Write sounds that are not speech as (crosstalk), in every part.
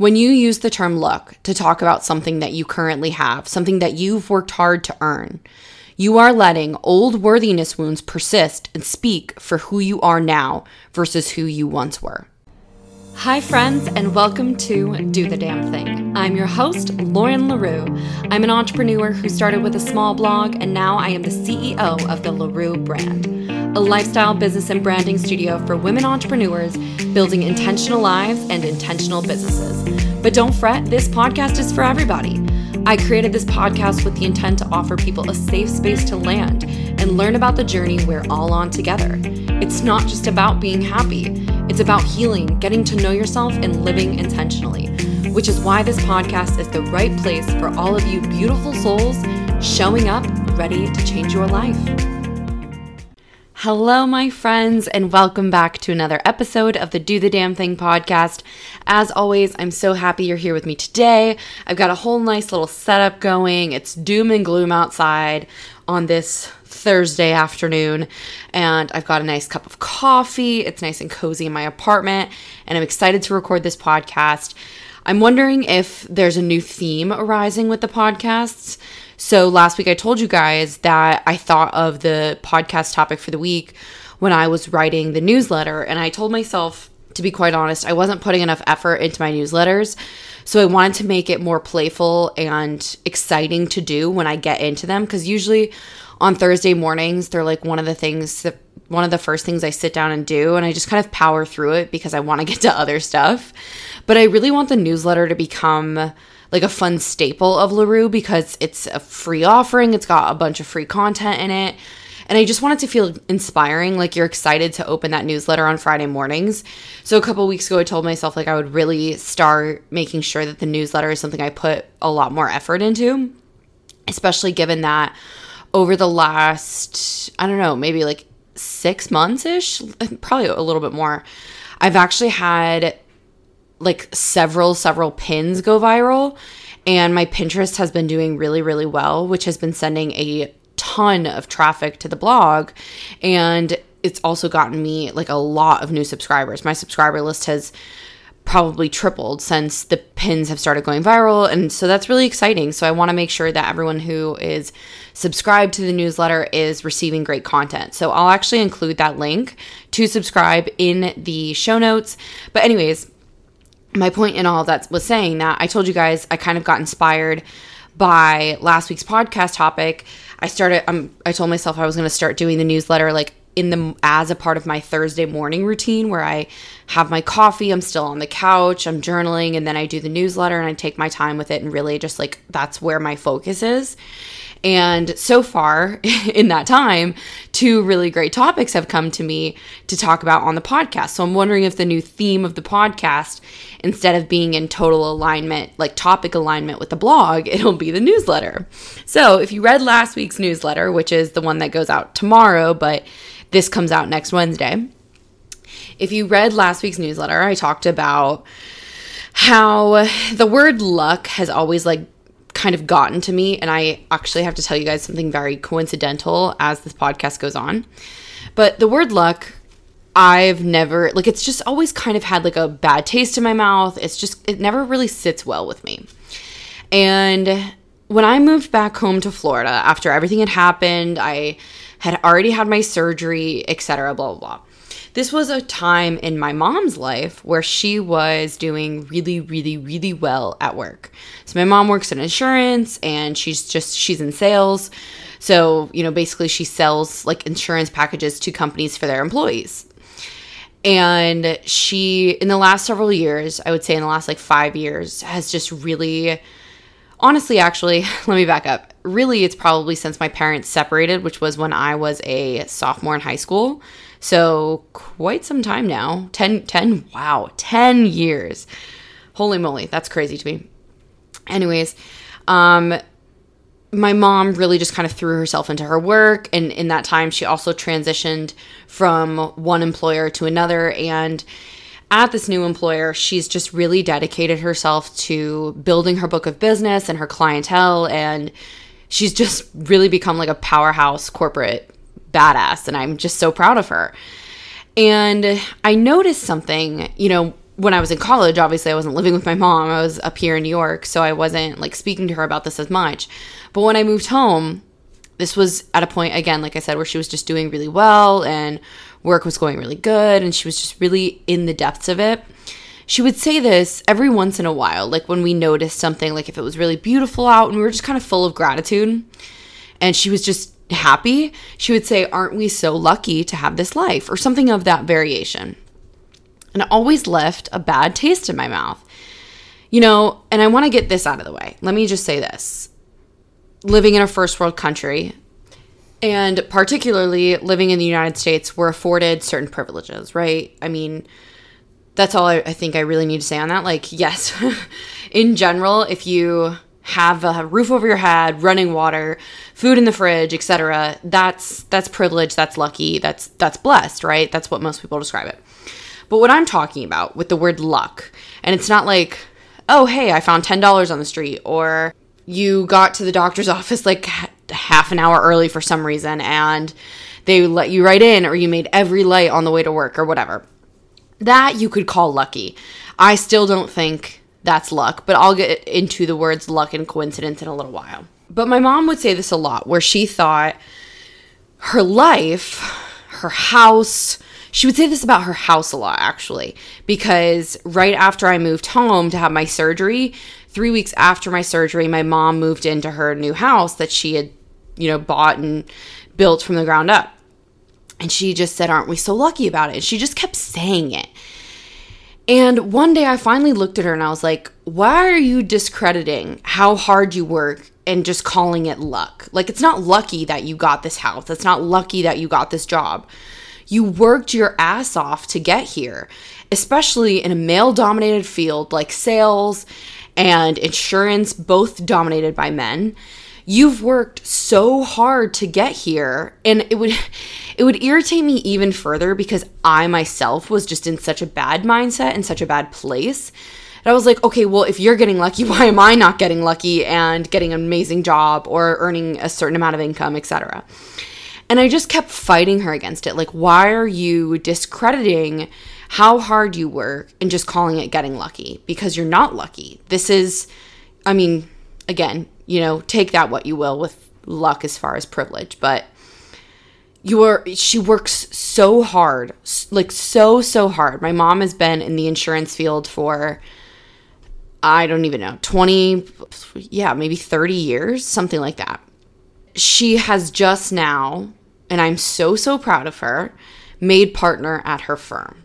When you use the term luck to talk about something that you currently have, something that you've worked hard to earn, you are letting old worthiness wounds persist and speak for who you are now versus who you once were. Hi, friends, and welcome to Do the Damn Thing. I'm your host, Lauren LaRue. I'm an entrepreneur who started with a small blog, and now I am the CEO of the LaRue brand, a lifestyle business and branding studio for women entrepreneurs building intentional lives and intentional businesses. But don't fret, this podcast is for everybody. I created this podcast with the intent to offer people a safe space to land and learn about the journey we're all on together. It's not just about being happy, it's about healing, getting to know yourself, and living intentionally, which is why this podcast is the right place for all of you beautiful souls showing up ready to change your life. Hello, my friends, and welcome back to another episode of the Do the Damn Thing podcast. As always, I'm so happy you're here with me today. I've got a whole nice little setup going. It's doom and gloom outside on this Thursday afternoon, and I've got a nice cup of coffee. It's nice and cozy in my apartment, and I'm excited to record this podcast. I'm wondering if there's a new theme arising with the podcasts. So last week I told you guys that I thought of the podcast topic for the week when I was writing the newsletter. And I told myself, to be quite honest, I wasn't putting enough effort into my newsletters. So I wanted to make it more playful and exciting to do when I get into them. Because usually on Thursday mornings, they're like one of the things that one of the first things I sit down and do. And I just kind of power through it because I want to get to other stuff. But I really want the newsletter to become like a fun staple of LaRue because it's a free offering. It's got a bunch of free content in it. And I just want it to feel inspiring, like you're excited to open that newsletter on Friday mornings. So a couple weeks ago, I told myself like I would really start making sure that the newsletter is something I put a lot more effort into, especially given that over the last, I don't know, maybe like six months ish, probably a little bit more, I've actually had like several several pins go viral and my Pinterest has been doing really really well, which has been sending a ton of traffic to the blog and it's also gotten me like a lot of new subscribers. My subscriber list has probably tripled since the pins have started going viral. And so that's really exciting. So I want to make sure that everyone who is subscribed to the newsletter is receiving great content. So I'll actually include that link to subscribe in the show notes. But, anyways, my point in all that was saying that I told you guys I kind of got inspired by last week's podcast topic. I started um, I told myself I was going to start doing the newsletter like in the as a part of my Thursday morning routine where I have my coffee, I'm still on the couch, I'm journaling and then I do the newsletter and I take my time with it and really just like that's where my focus is. And so far (laughs) in that time, two really great topics have come to me to talk about on the podcast. So I'm wondering if the new theme of the podcast, instead of being in total alignment, like topic alignment with the blog, (laughs) it'll be the newsletter. So if you read last week's newsletter, which is the one that goes out tomorrow, but this comes out next Wednesday. If you read last week's newsletter, I talked about how the word luck has always like kind of gotten to me. And I actually have to tell you guys something very coincidental as this podcast goes on. But the word luck, I've never, like, it's just always kind of had like a bad taste in my mouth. It's just, it never really sits well with me. And when I moved back home to Florida after everything had happened, I had already had my surgery, etc., blah, blah, blah this was a time in my mom's life where she was doing really, really, really well at work. So my mom works in insurance and she's just, she's in sales. So, you know, basically she sells like insurance packages to companies for their employees. And she, in the last several years, I would say in the last like five years, has just really, honestly, actually, (laughs) let me back up. Really, it's probably since my parents separated, which was when I was a sophomore in high school. So, quite some time now 10, 10, wow, 10 years. Holy moly, that's crazy to me. Anyways, um, my mom really just kind of threw herself into her work. And in that time, she also transitioned from one employer to another. And at this new employer, she's just really dedicated herself to building her book of business and her clientele. And she's just really become like a powerhouse corporate badass and I'm just so proud of her. And I noticed something, you know, when I was in college, obviously I wasn't living with my mom. I was up here in New York, so I wasn't like speaking to her about this as much. But when I moved home, this was at a point again, like I said, where she was just doing really well and work was going really good and she was just really in the depths of it. She would say this every once in a while, like when we noticed something, like if it was really beautiful out and we were just kind of full of gratitude and she was just happy, she would say, Aren't we so lucky to have this life? or something of that variation and it always left a bad taste in my mouth. You know, and I want to get this out of the way. Let me just say this. Living in a first world country, and particularly living in the United States, we're afforded certain privileges, right? I mean, that's all I, I think I really need to say on that. Like, yes, (laughs) in general, if you have a roof over your head, running water, food in the fridge, etc., that's that's privilege, that's lucky, that's that's blessed, right? That's what most people describe it. But what I'm talking about with the word luck, and it's not like, oh, hey, I found $10 on the street, or you got to the doctor's (laughs) office like half an hour early for some reason and they let you right in, or you made every light on the way to work, or whatever. That you could call lucky. I still don't think that's luck, but I'll get into the words luck and coincidence in a little while. But my mom would say this a lot, where she thought her life, her house, she would say this about her house a lot, actually, because right after I moved home to have my surgery, three weeks after my surgery, my mom moved into her new house that she had, you know, bought and built from the ground up. And she just said, Aren't we so lucky about it? And she just kept saying it. And one day I finally looked at her and I was like, Why are you discrediting how hard you work and just calling it luck? Like, it's not lucky that you got this house. It's not lucky that you got this job. You worked your ass off to get here, especially in a male dominated field like sales and insurance, both dominated by men. You've worked so hard to get here and it would (laughs) it would irritate me even further because I myself was just in such a bad mindset and such a bad place. And I was like, okay, well, if you're getting lucky, (laughs) why am I not getting lucky and getting an amazing job or earning a certain amount of income, etc. And I just kept fighting her against it. Like, why are you discrediting how hard you work and just calling it getting lucky? Because you're not lucky. This is, I mean, again, you know, take that what you will with luck as far as privilege, but you are she works so hard like so so hard my mom has been in the insurance field for i don't even know 20 yeah maybe 30 years something like that she has just now and I'm so, so proud of her, made partner at her firm.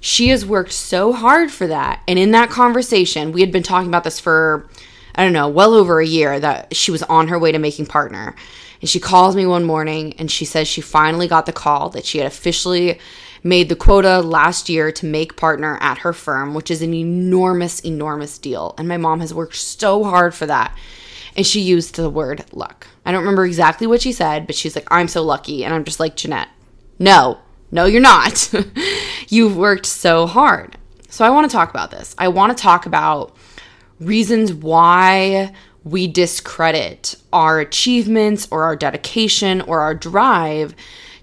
She has worked so hard for that. And in that conversation, we had been talking about this for, I don't know, well over a year that she was on her way to making partner. And she calls me one morning and she says she finally got the call that she had officially made the quota last year to make partner at her firm, which is an enormous, enormous deal. And my mom has worked so hard for that and she used the word luck. I don't remember exactly what she said, but she's like, I'm so lucky. And I'm just like, Jeanette, no, no, you're not. (laughs) You've worked so hard. So I want to talk about this. I want to talk about reasons why we discredit our achievements or our dedication or our drive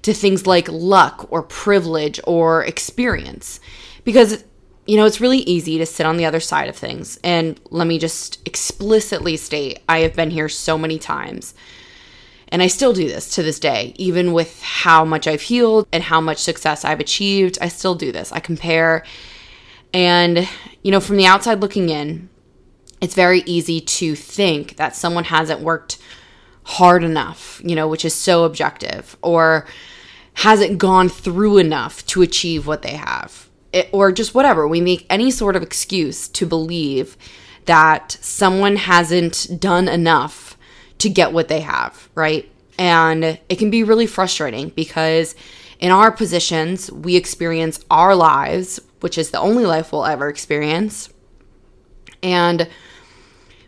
to things like luck or privilege or experience. Because you know, it's really easy to sit on the other side of things. And let me just explicitly state I have been here so many times. And I still do this to this day, even with how much I've healed and how much success I've achieved. I still do this. I compare. And, you know, from the outside looking in, it's very easy to think that someone hasn't worked hard enough, you know, which is so objective, or hasn't gone through enough to achieve what they have it, or just whatever. We make any sort of excuse to believe that someone hasn't done enough to get what they have, right? And it can be really frustrating because in our positions, we experience our lives, which is the only life we'll ever experience. And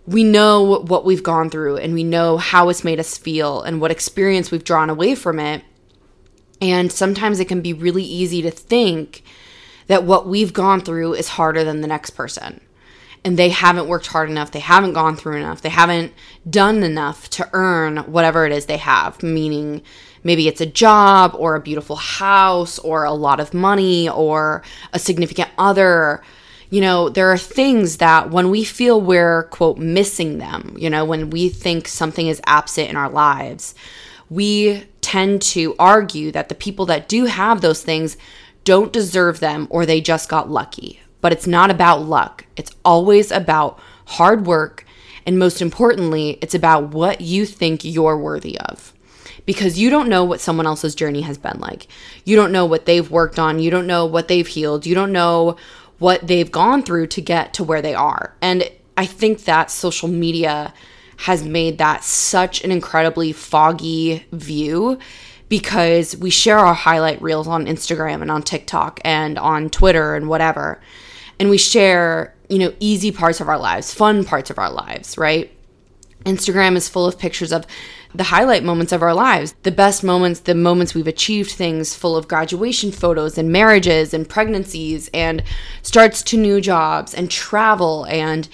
we know what we've gone through and we know how it's made us feel and what experience we've drawn away from it. And sometimes it can be really easy to think that what we've gone through is harder than the next person. And they haven't worked hard enough, they haven't gone through enough, they haven't done enough to earn whatever it is they have, meaning maybe it's a job or a beautiful house or a lot of money or a significant other. You know, there are things that when we feel we're, quote, missing them, you know, when we think something is absent in our lives, we tend to argue that the people that do have those things don't deserve them or they just got lucky. But it's not about luck, it's always about hard work. And most importantly, it's about what you think you're worthy of because you don't know what someone else's journey has been like. You don't know what they've worked on. You don't know what they've healed. You don't know what they've gone through to get to where they are. And I think that social media has made that such an incredibly foggy view because we share our highlight reels on Instagram and on TikTok and on Twitter and whatever. And we share, you know, easy parts of our lives, fun parts of our lives, right? Instagram is full of pictures of the highlight moments of our lives, the best moments, the moments we've achieved things, full of graduation photos and marriages and pregnancies and starts to new jobs and travel and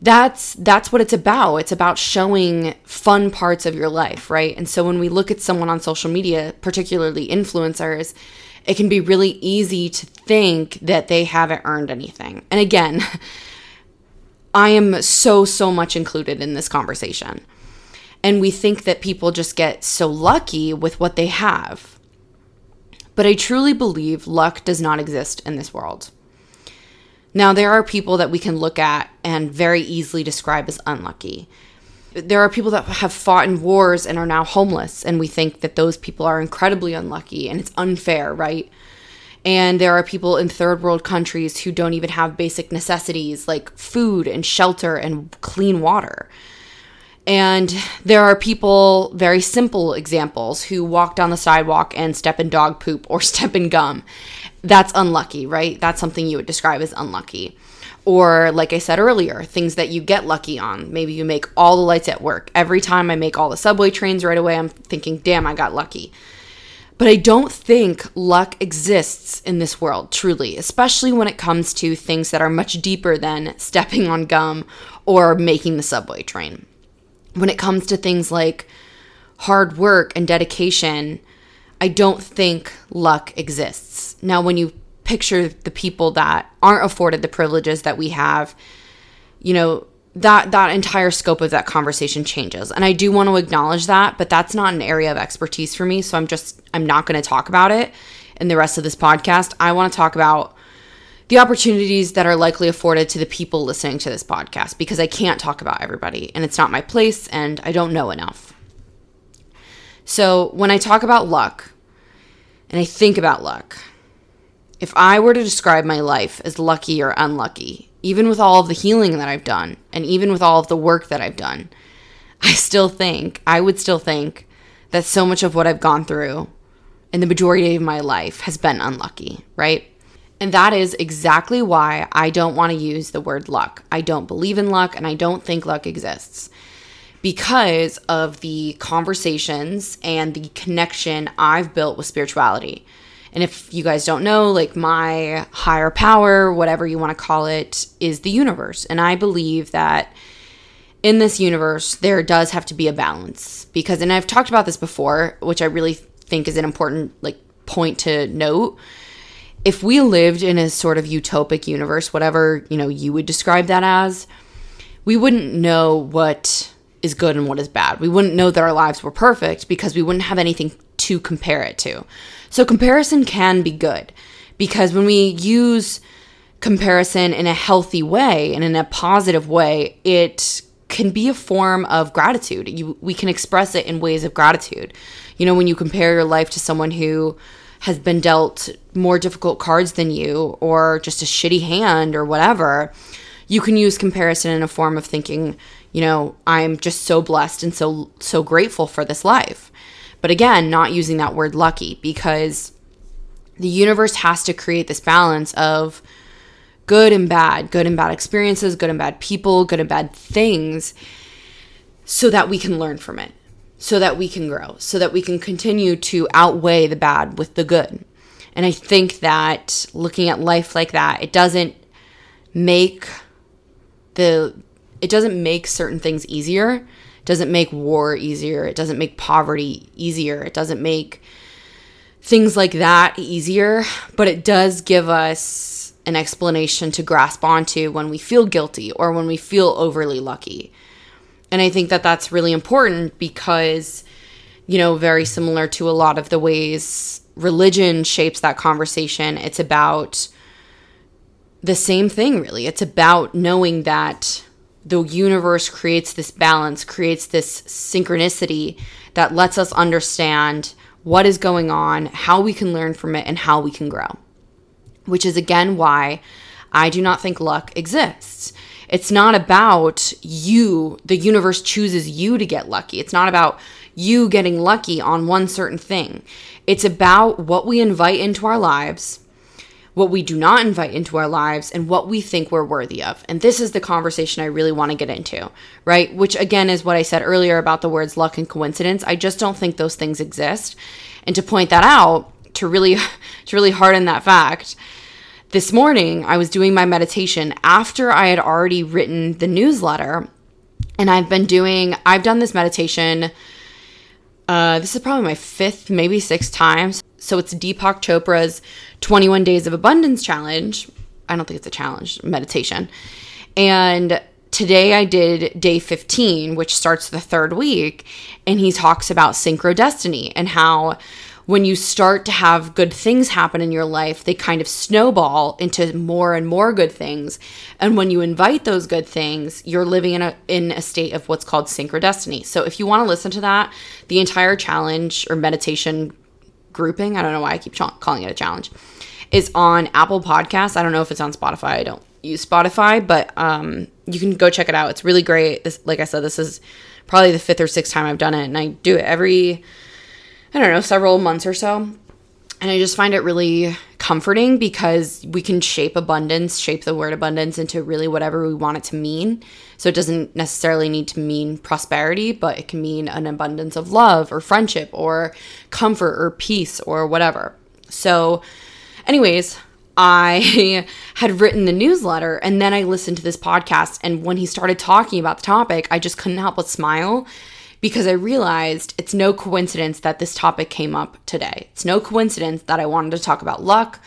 that's that's what it's about. It's about showing fun parts of your life, right? And so when we look at someone on social media, particularly influencers, it can be really easy to think that they haven't earned anything. And again, (laughs) I am so so much included in this conversation. And we think that people just get so lucky with what they have. But I truly believe luck does not exist in this world. Now, there are people that we can look at and very easily describe as unlucky. There are people that have fought in wars and are now homeless, and we think that those people are incredibly unlucky and it's unfair, right? And there are people in third world countries who don't even have basic necessities like food and shelter and clean water. And there are people, very simple examples, who walk down the sidewalk and step in dog poop or (laughs) step in gum. That's unlucky, right? That's something you would describe as unlucky. Or, like I said earlier, things that you get lucky on. Maybe you make all the lights at work. Every time I make all the subway trains right away, I'm thinking, damn, I got lucky. But I don't think luck exists in this world, truly, especially when it comes to things that are much deeper than stepping on gum or making the subway train when it comes to things like hard work and dedication, I don't think luck exists. Now, when you picture the people that aren't afforded the privileges that we have, you know, that that entire scope of that conversation changes. And I do want to acknowledge that, but that's not an area of expertise for me, so I'm just I'm not going to talk about it in the rest of this podcast. I want to talk about the opportunities that are likely afforded to the people listening to this podcast because I can't talk about everybody and it's not my place and I don't know enough. So, when I talk about luck and I think about luck, if I were to describe my life as lucky or unlucky, even with all of the healing that I've done and even with all of the work that I've done, I still think, I would still think that so much of what I've gone through in the majority of my life has been unlucky, right? And that is exactly why I don't want to use the word luck. I don't believe in luck and I don't think luck exists because of the conversations and the connection I've built with spirituality. And if you guys don't know, like my higher power, whatever you want to call it, is the universe. And I believe that in this universe, there does have to be a balance because, and I've talked about this before, which I really think is an important like point to note if we lived in a sort of utopic universe, whatever, you know, you would describe that as, we wouldn't know what is good and what is bad. We wouldn't know that our lives were perfect because we wouldn't have anything to compare it to. So comparison can be good because when we use comparison in a healthy way and in a positive way, it can be a form of gratitude. You, we can express it in ways of gratitude. You know, when you compare your life to someone who has been dealt more difficult cards than you or just a shitty hand or whatever, you can use comparison in a form of thinking, you know, I'm just so blessed and so so grateful for this life. But again, not using that word lucky because the universe has to create this balance of good and bad, good and bad experiences, good and bad people, good and bad things so that we can learn from it so that we can grow, so that we can continue to outweigh the bad with the good. And I think that looking at life like that, it doesn't make the it doesn't make certain things easier. It doesn't make war easier. It doesn't make poverty easier. It doesn't make things like that easier, but it does give us an explanation to grasp onto when we feel guilty or when we feel overly lucky. And I think that that's really important because, you know, very similar to a lot of the ways religion shapes that conversation, it's about the same thing, really. It's about knowing that the universe creates this balance, creates this synchronicity that lets us understand what is going on, how we can learn from it, and how we can grow. Which is again why I do not think luck exists. It's not about you, the universe chooses you to get lucky. It's not about you getting lucky on one certain thing. It's about what we invite into our lives what we do not invite into our lives, and what we think we're worthy of. And this is the conversation I really want to get into, right? Which again is what I said earlier about the words luck and coincidence. I just don't think those things exist. And to point that out, to really (laughs) to really harden that fact, this morning I was doing my meditation after I had already written the newsletter and I've been doing I've done this meditation uh, this is probably my fifth, maybe sixth times. So it's Deepak Chopra's 21 Days of Abundance Challenge. I don't think it's a challenge, meditation. And today I did day 15, which starts the third week. And he talks about synchro destiny and how when you start to have good things happen in your life, they kind of snowball into more and more good things. And when you invite those good things, you're living in a in a state of what's called synchrodestiny. So if you want to listen to that, the entire challenge or meditation grouping, I don't know why I keep ch- calling it a challenge, is on Apple Podcasts. I don't know if it's on Spotify. I don't use Spotify, but um, you can go check it out. It's really great. This, like I said, this is probably the fifth or sixth time I've done it, and I do it every I don't know, several months or so. And I just find it really comforting because we can shape abundance, shape the word abundance into really whatever we want it to mean. So it doesn't necessarily need to mean prosperity, but it can mean an abundance of love or friendship or comfort or peace or whatever. So, anyways, I (laughs) had written the newsletter and then I listened to this podcast. And when he started talking about the topic, I just couldn't help but smile because I realized it's no coincidence that this topic came up today. It's no coincidence that I wanted to talk about luck.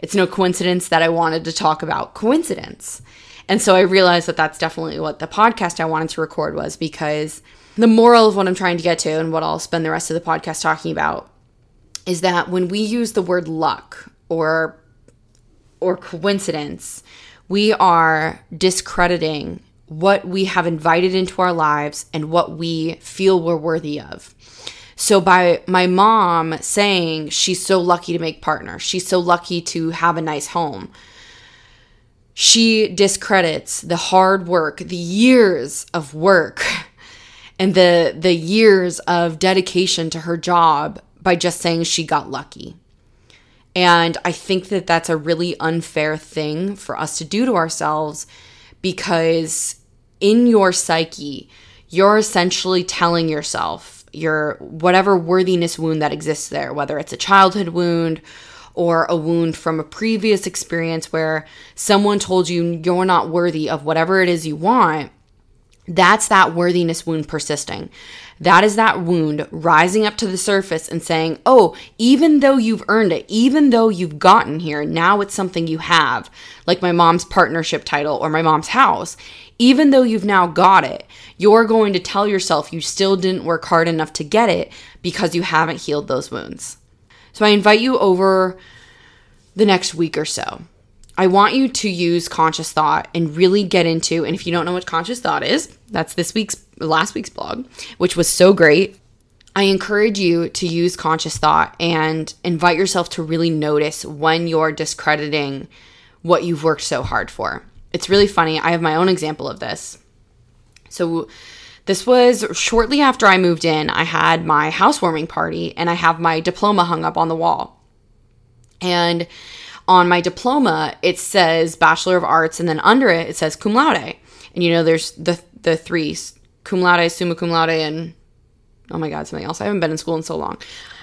It's no coincidence that I wanted to talk about coincidence. And so I realized that that's definitely what the podcast I wanted to record was because the moral of what I'm trying to get to and what I'll spend the rest of the podcast talking about is that when we use the word luck or or coincidence, we are discrediting what we have invited into our lives and what we feel we're worthy of. So, by my mom saying she's so lucky to make partner, she's so lucky to have a nice home, she discredits the hard work, the years of work, (laughs) and the, the years of dedication to her job by just saying she got lucky. And I think that that's a really unfair thing for us to do to ourselves because in your psyche, you're essentially telling yourself your whatever worthiness wound that exists there, whether it's a childhood wound or a wound from a previous experience where someone told you you're not worthy of whatever it is you want, that's that worthiness wound persisting. That is that wound rising up to the surface and saying, Oh, even though you've earned it, even though you've gotten here, now it's something you have, like my mom's partnership title or my mom's house. Even though you've now got it, you're going to tell yourself you still didn't work hard enough to get it because you haven't healed those wounds. So I invite you over the next week or so. I want you to use conscious thought and really get into, and if you don't know what conscious thought is, that's this week's, last week's blog, which was so great. I encourage you to use conscious thought and invite yourself to really notice when you're discrediting what you've worked so hard for. It's really funny. I have my own example of this. So, this was shortly after I moved in. I had my housewarming party and I have my diploma hung up on the wall. And on my diploma, it says Bachelor of Arts, and then under it, it says cum laude. And you know, there's the the three cum laude, summa cum laude, and oh my god, something else. I haven't been in school in so long.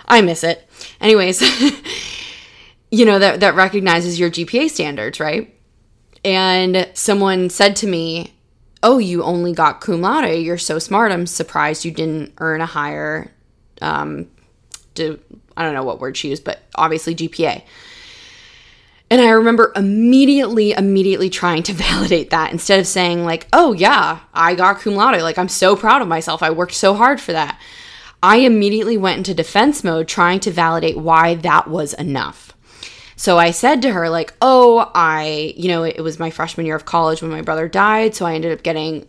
I miss it. Anyways, (laughs) you know that that recognizes your GPA standards, right? And someone said to me, "Oh, you only got cum laude. You're so smart. I'm surprised you didn't earn a higher um to I don't know what word she used, but obviously GPA." And I remember immediately, immediately trying to (laughs) validate that instead of saying, like, oh, yeah, I got cum laude. Like, I'm so proud of myself. I worked so hard for that. I immediately went into defense mode trying to validate why that was enough. So I said to her, like, oh, I, you know, it was my freshman year of college when my brother died. So I ended up getting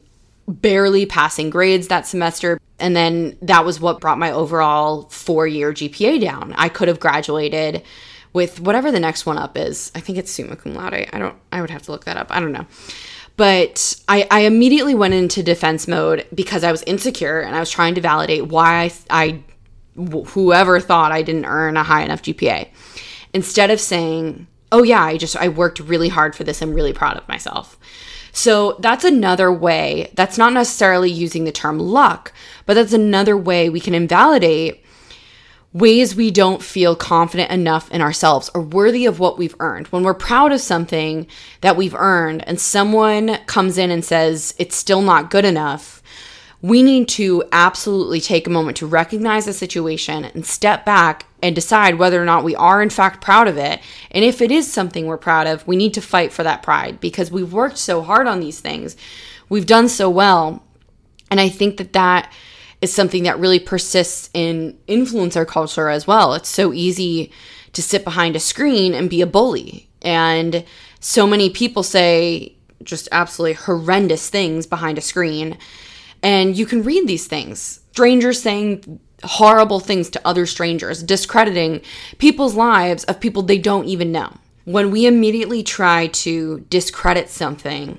barely passing grades that semester. And then that was what brought my overall four year GPA down. I could have graduated with whatever the next one up is. I think it's summa cum laude. I don't, I would have to look that up. I don't know. But I, I immediately went into defense mode because I was insecure and I was trying to validate why I, I whoever thought I didn't earn a high enough GPA. Instead of saying, oh yeah, I just, I worked really hard for this. I'm really proud of myself. So that's another way. That's not necessarily using the term luck, but that's another way we can invalidate ways we don't feel confident enough in ourselves or worthy of what we've earned. When we're proud of something that we've earned and someone comes in and says it's still not good enough, we need to absolutely take a moment to recognize the situation and step back and decide whether or not we are in fact proud of it. And if it is something we're proud of, we need to fight for that pride because we've worked so hard on these things. We've done so well. And I think that that is something that really persists in influencer culture as well. It's so easy to sit behind a screen and be a bully. And so many people say just absolutely horrendous things behind a screen. And you can read these things. Strangers saying horrible things to other strangers, discrediting people's lives of people they don't even know. When we immediately try to discredit something,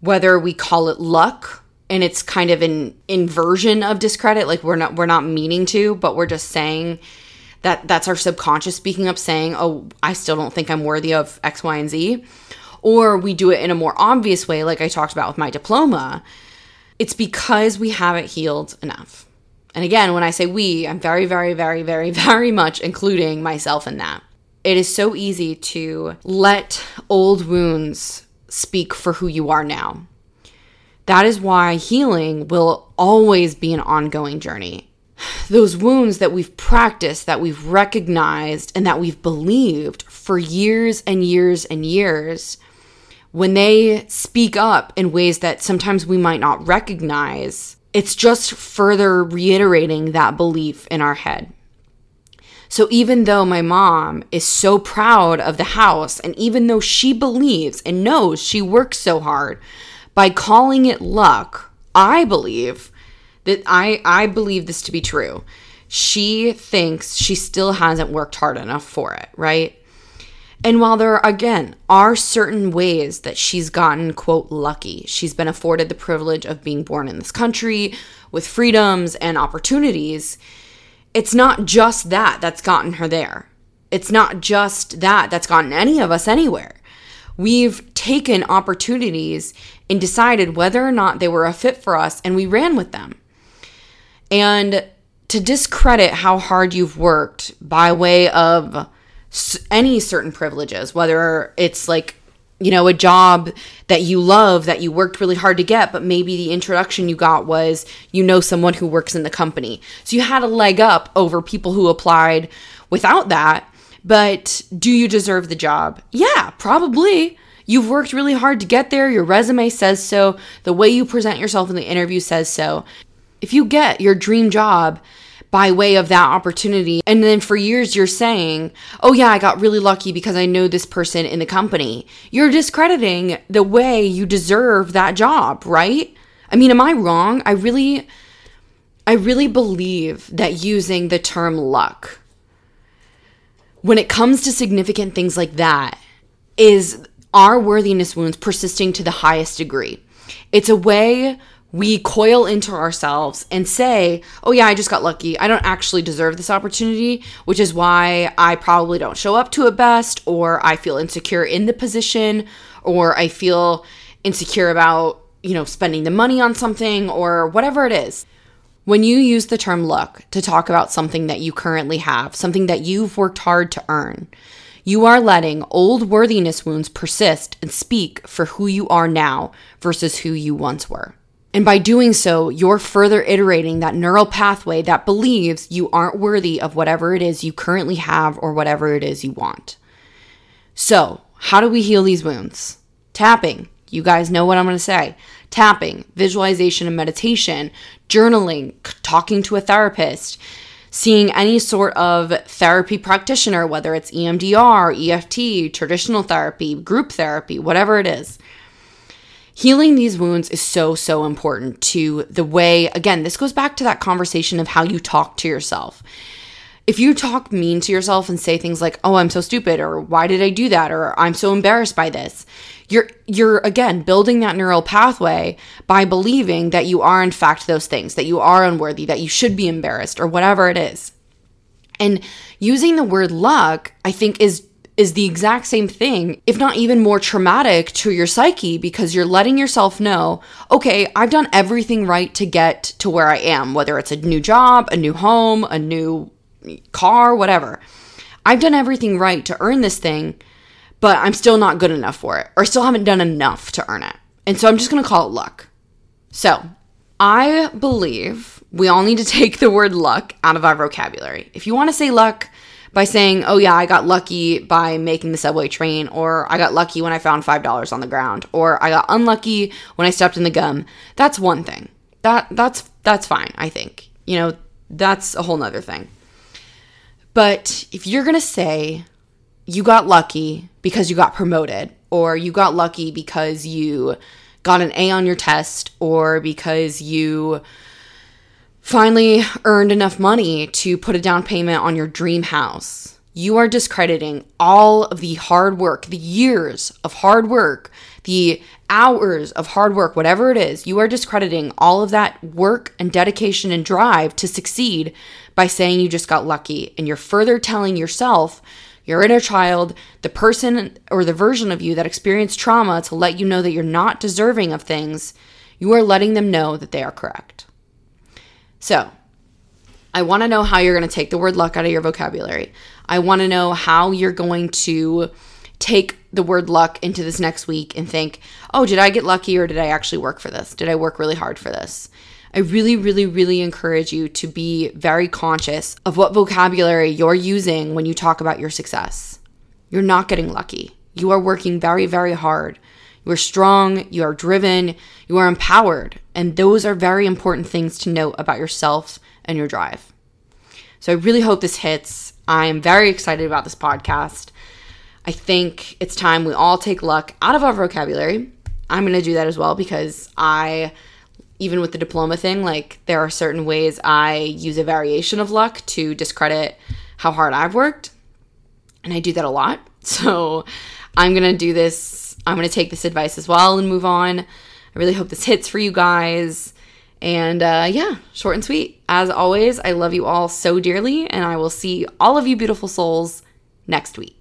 whether we call it luck and it's kind of an inversion of discredit like we're not we're not meaning to but we're just saying that that's our subconscious speaking up saying oh i still don't think i'm worthy of x y and z. Or we do it in a more obvious way like i talked about with my diploma. It's because we haven't healed enough. And again when i say we i'm very very very very (laughs) very much including myself in that. It is so easy to let old wounds speak for who you are now that is why healing will always be an ongoing journey. Those wounds that we've practiced, that we've recognized, and that we've believed for years and years and years, when they speak up in ways that sometimes we might not recognize, it's just further reiterating that belief in our head. So even though my mom is so proud of the house, and even though she believes and knows she works so hard, by calling it luck, I believe that I I believe this to be true. She thinks she still hasn't worked hard enough for it, right? And while there again are certain ways that she's gotten quote lucky, she's been afforded the privilege of being born in this country with freedoms and opportunities, it's not just that that's gotten her there. It's not just that that's gotten any of us anywhere. We've taken opportunities and decided whether or not they were a fit for us, and we ran with them. And to discredit how hard you've worked by way of any certain privileges, whether it's like, you know, a job that you love that you worked really hard to get, but maybe the introduction you got was you know someone who works in the company. So you had a leg up over people who applied without that. But do you deserve the job? Yeah, probably. You've worked really hard to get there. Your resume says so. The way you present yourself in the interview says so. If you get your dream job by way of that opportunity, and then for years you're saying, oh, yeah, I got really lucky because I know this person in the company, you're discrediting the way you deserve that job, right? I mean, am I wrong? I really. I really believe that using the term luck when it comes to significant things like that is our worthiness wounds persisting to the highest degree. It's a way we coil into ourselves and say, oh, yeah, I just got lucky. I don't actually deserve this opportunity, which is why I probably don't show up to it best, or I feel insecure in the position, or I feel insecure about, you know, spending the money on something, or whatever it is. When you use the term luck to talk about something that you currently have, something that you've worked hard to earn, you are letting old worthiness wounds persist and speak for who you are now versus who you once were. And by doing so, you're further iterating that neural pathway that believes you aren't worthy of whatever it is you currently have or whatever it is you want. So, how do we heal these wounds? Tapping. You guys know what I'm going to say. Tapping, visualization and meditation, journaling, talking to a therapist, seeing any sort of therapy practitioner, whether it's EMDR, EFT, traditional therapy, group therapy, whatever it is. Healing these wounds is so, so important to the way, again, this goes back to that conversation of how you talk to yourself. If you talk mean to yourself and say things like, "Oh, I'm so stupid," or "Why did I do that?" or "I'm so embarrassed by this," you're you're again building that neural pathway by believing that you are in fact those things, that you are unworthy, that you should be embarrassed or whatever it is. And using the word luck, I think is is the exact same thing, if not even more traumatic to your psyche because you're letting yourself know, okay, I've done everything right to get to where I am, whether it's a new job, a new home, a new car, whatever. I've done everything right to earn this thing but I'm still not good enough for it or still haven't done enough to earn it. And so I'm just going to call it luck. So I believe we all need to (laughs) take the word luck out of our vocabulary. If you want to say luck by saying, oh yeah, I got lucky by making the subway train, or I got lucky when I found $5 on the ground, or I got unlucky when I stepped in the gum, that's one thing. That that's that's fine, I think. You know, that's a whole nother thing. But if you're gonna say you got lucky because you got promoted, or you got lucky because you got an A on your test, or because you finally earned enough money to put a down payment on your dream house. You are discrediting all of the hard work, the years of hard work, the hours of hard work, whatever it is. You are discrediting all of that work and dedication and drive to succeed by saying you just got lucky. And you're further telling yourself your inner child, the person or the version of you that experienced trauma to let you know that you're not deserving of things, you are letting them know that they are correct. So, I want to know how you're going to take the word luck out of your vocabulary. I want to know how you're going to take the word luck into this next week and think, oh, did I get lucky or did I actually work for this? Did I work really hard for this? I really, really, really encourage you to be very conscious of what vocabulary you're using when you talk about your success. You're not getting lucky. You are working very, very hard. You are strong, you are driven, you are empowered. And those are very important things to note about yourself and your drive. So I really hope this hits. I'm very excited about this podcast. I think it's time we all take luck out of our vocabulary. I'm going to do that as well because I even with the diploma thing, like there are certain ways I use a variation of luck to discredit how hard I've worked. And I do that a lot. (laughs) So I'm going to do this. I'm going to take this advice as well and move on. I really hope this hits for you guys. And uh, yeah, short and sweet. As always, I love you all so dearly, and I will see all of you beautiful souls next week.